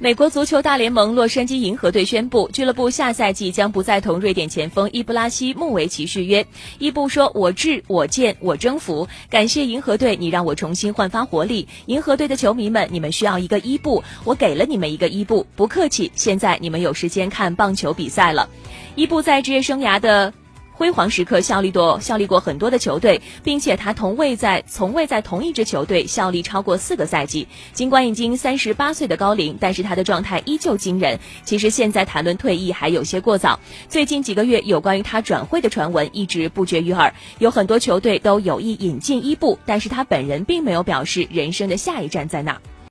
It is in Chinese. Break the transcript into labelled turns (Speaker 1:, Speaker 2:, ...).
Speaker 1: 美国足球大联盟洛杉矶银河队宣布，俱乐部下赛季将不再同瑞典前锋伊布拉希穆维奇续约。伊布说：“我志，我见，我征服。感谢银河队，你让我重新焕发活力。银河队的球迷们，你们需要一个伊布，我给了你们一个伊布，不客气。现在你们有时间看棒球比赛了。”伊布在职业生涯的。辉煌时刻效力过效力过很多的球队，并且他从未在从未在同一支球队效力超过四个赛季。尽管已经三十八岁的高龄，但是他的状态依旧惊人。其实现在谈论退役还有些过早。最近几个月有关于他转会的传闻一直不绝于耳，有很多球队都有意引进伊布，但是他本人并没有表示人生的下一站在哪。